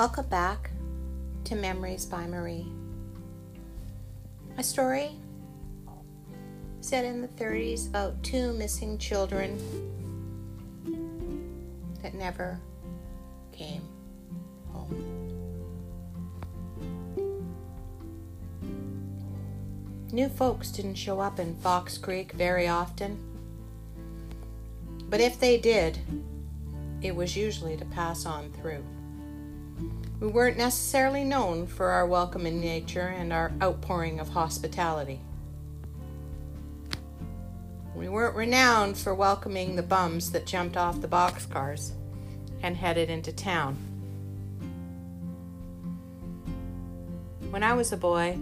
Welcome back to Memories by Marie. A story set in the 30s about two missing children that never came home. New folks didn't show up in Fox Creek very often, but if they did, it was usually to pass on through. We weren't necessarily known for our welcoming nature and our outpouring of hospitality. We weren't renowned for welcoming the bums that jumped off the boxcars and headed into town. When I was a boy,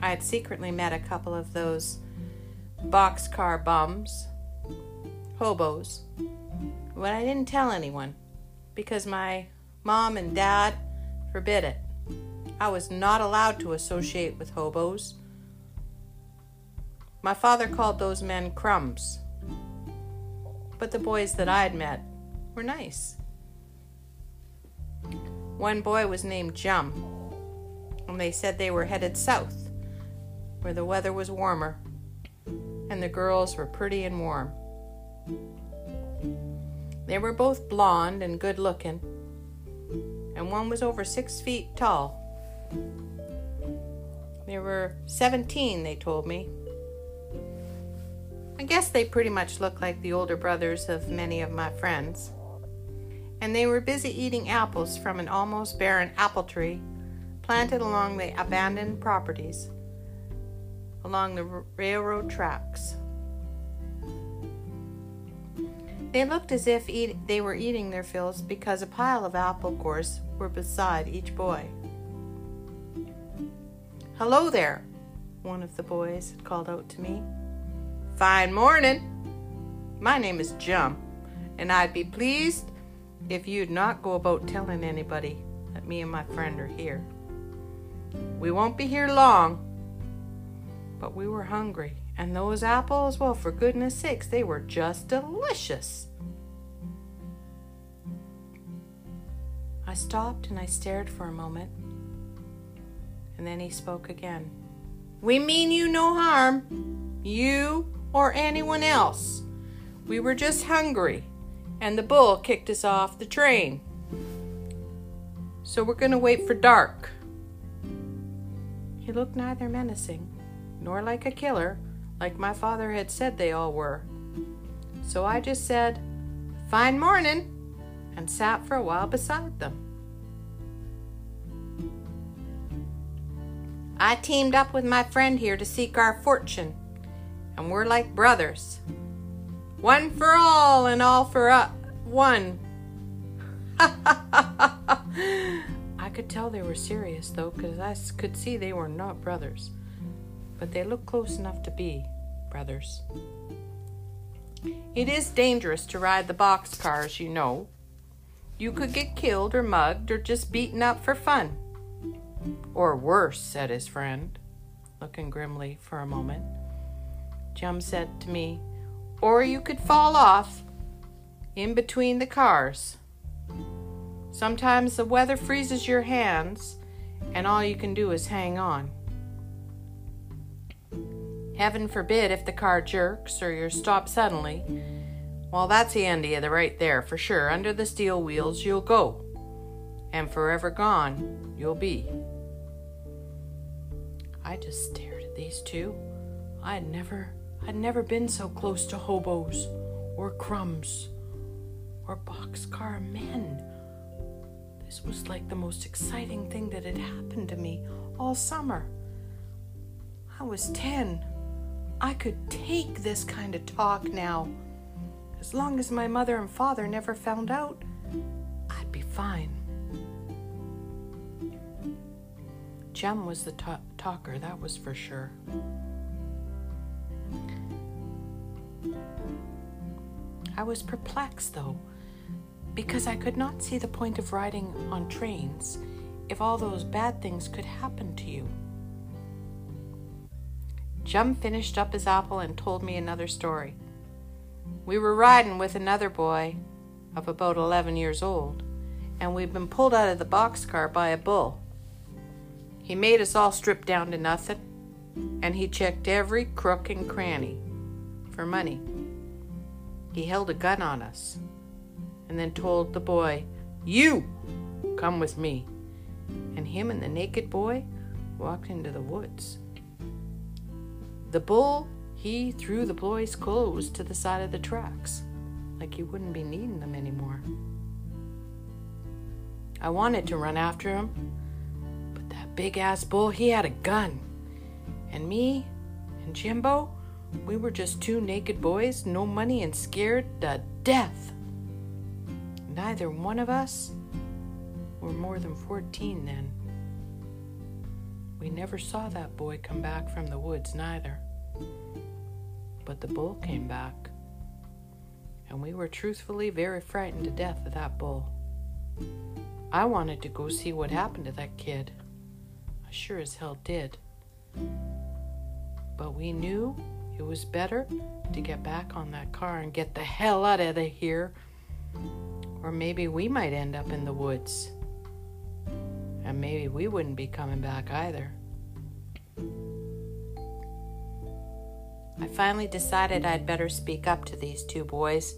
I had secretly met a couple of those boxcar bums, hobos, but I didn't tell anyone because my mom and dad forbid it. I was not allowed to associate with hobos. My father called those men crumbs. But the boys that I'd met were nice. One boy was named Jum, and they said they were headed south, where the weather was warmer and the girls were pretty and warm. They were both blonde and good looking, and one was over six feet tall. There were 17, they told me. I guess they pretty much looked like the older brothers of many of my friends. And they were busy eating apples from an almost barren apple tree planted along the abandoned properties along the railroad tracks. They looked as if eat, they were eating their fills because a pile of apple cores were beside each boy. Hello there, one of the boys had called out to me. Fine morning. My name is Jum, and I'd be pleased if you'd not go about telling anybody that me and my friend are here. We won't be here long, but we were hungry, and those apples, well, for goodness sakes, they were just delicious. I stopped and I stared for a moment, and then he spoke again. We mean you no harm, you or anyone else. We were just hungry, and the bull kicked us off the train. So we're going to wait for dark. He looked neither menacing nor like a killer, like my father had said they all were. So I just said, Fine morning, and sat for a while beside them. I teamed up with my friend here to seek our fortune, and we're like brothers. One for all and all for uh, one. I could tell they were serious, though, because I could see they were not brothers but they look close enough to be brothers. It is dangerous to ride the box cars, you know. You could get killed or mugged or just beaten up for fun. Or worse, said his friend, looking grimly for a moment. Jum said to me, Or you could fall off in between the cars. Sometimes the weather freezes your hands, and all you can do is hang on. Heaven forbid if the car jerks or you're stopped suddenly. Well, that's the end of you right there, for sure. Under the steel wheels you'll go, and forever gone you'll be. I just stared at these two. I'd never, I'd never been so close to hobos, or crumbs, or boxcar men. This was like the most exciting thing that had happened to me all summer. I was 10. I could take this kind of talk now. As long as my mother and father never found out, I'd be fine. Jem was the ta- talker, that was for sure. I was perplexed, though, because I could not see the point of riding on trains if all those bad things could happen to you. Jum finished up his apple and told me another story. We were riding with another boy of about 11 years old, and we'd been pulled out of the boxcar by a bull. He made us all strip down to nothing, and he checked every crook and cranny for money. He held a gun on us and then told the boy, You come with me. And him and the naked boy walked into the woods. The bull, he threw the boy's clothes to the side of the tracks, like he wouldn't be needing them anymore. I wanted to run after him, but that big ass bull, he had a gun. And me and Jimbo, we were just two naked boys, no money, and scared to death. Neither one of us were more than 14 then. We never saw that boy come back from the woods, neither. But the bull came back, and we were truthfully very frightened to death of that bull. I wanted to go see what happened to that kid. I sure as hell did. But we knew it was better to get back on that car and get the hell out of here. Or maybe we might end up in the woods. And maybe we wouldn't be coming back either. I finally decided I'd better speak up to these two boys,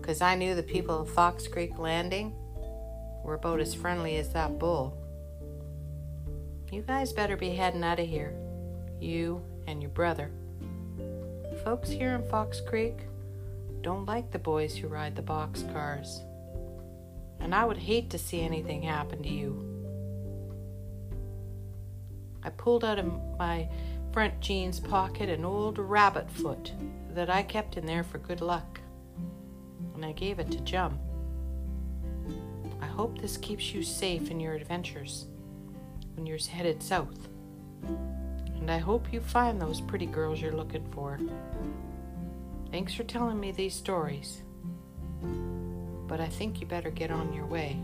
because I knew the people of Fox Creek Landing were about as friendly as that bull. You guys better be heading out of here, you and your brother. Folks here in Fox Creek don't like the boys who ride the box cars, and I would hate to see anything happen to you. I pulled out of my front jeans pocket an old rabbit foot that I kept in there for good luck, and I gave it to Jum. I hope this keeps you safe in your adventures when you're headed south. And I hope you find those pretty girls you're looking for. Thanks for telling me these stories. But I think you better get on your way.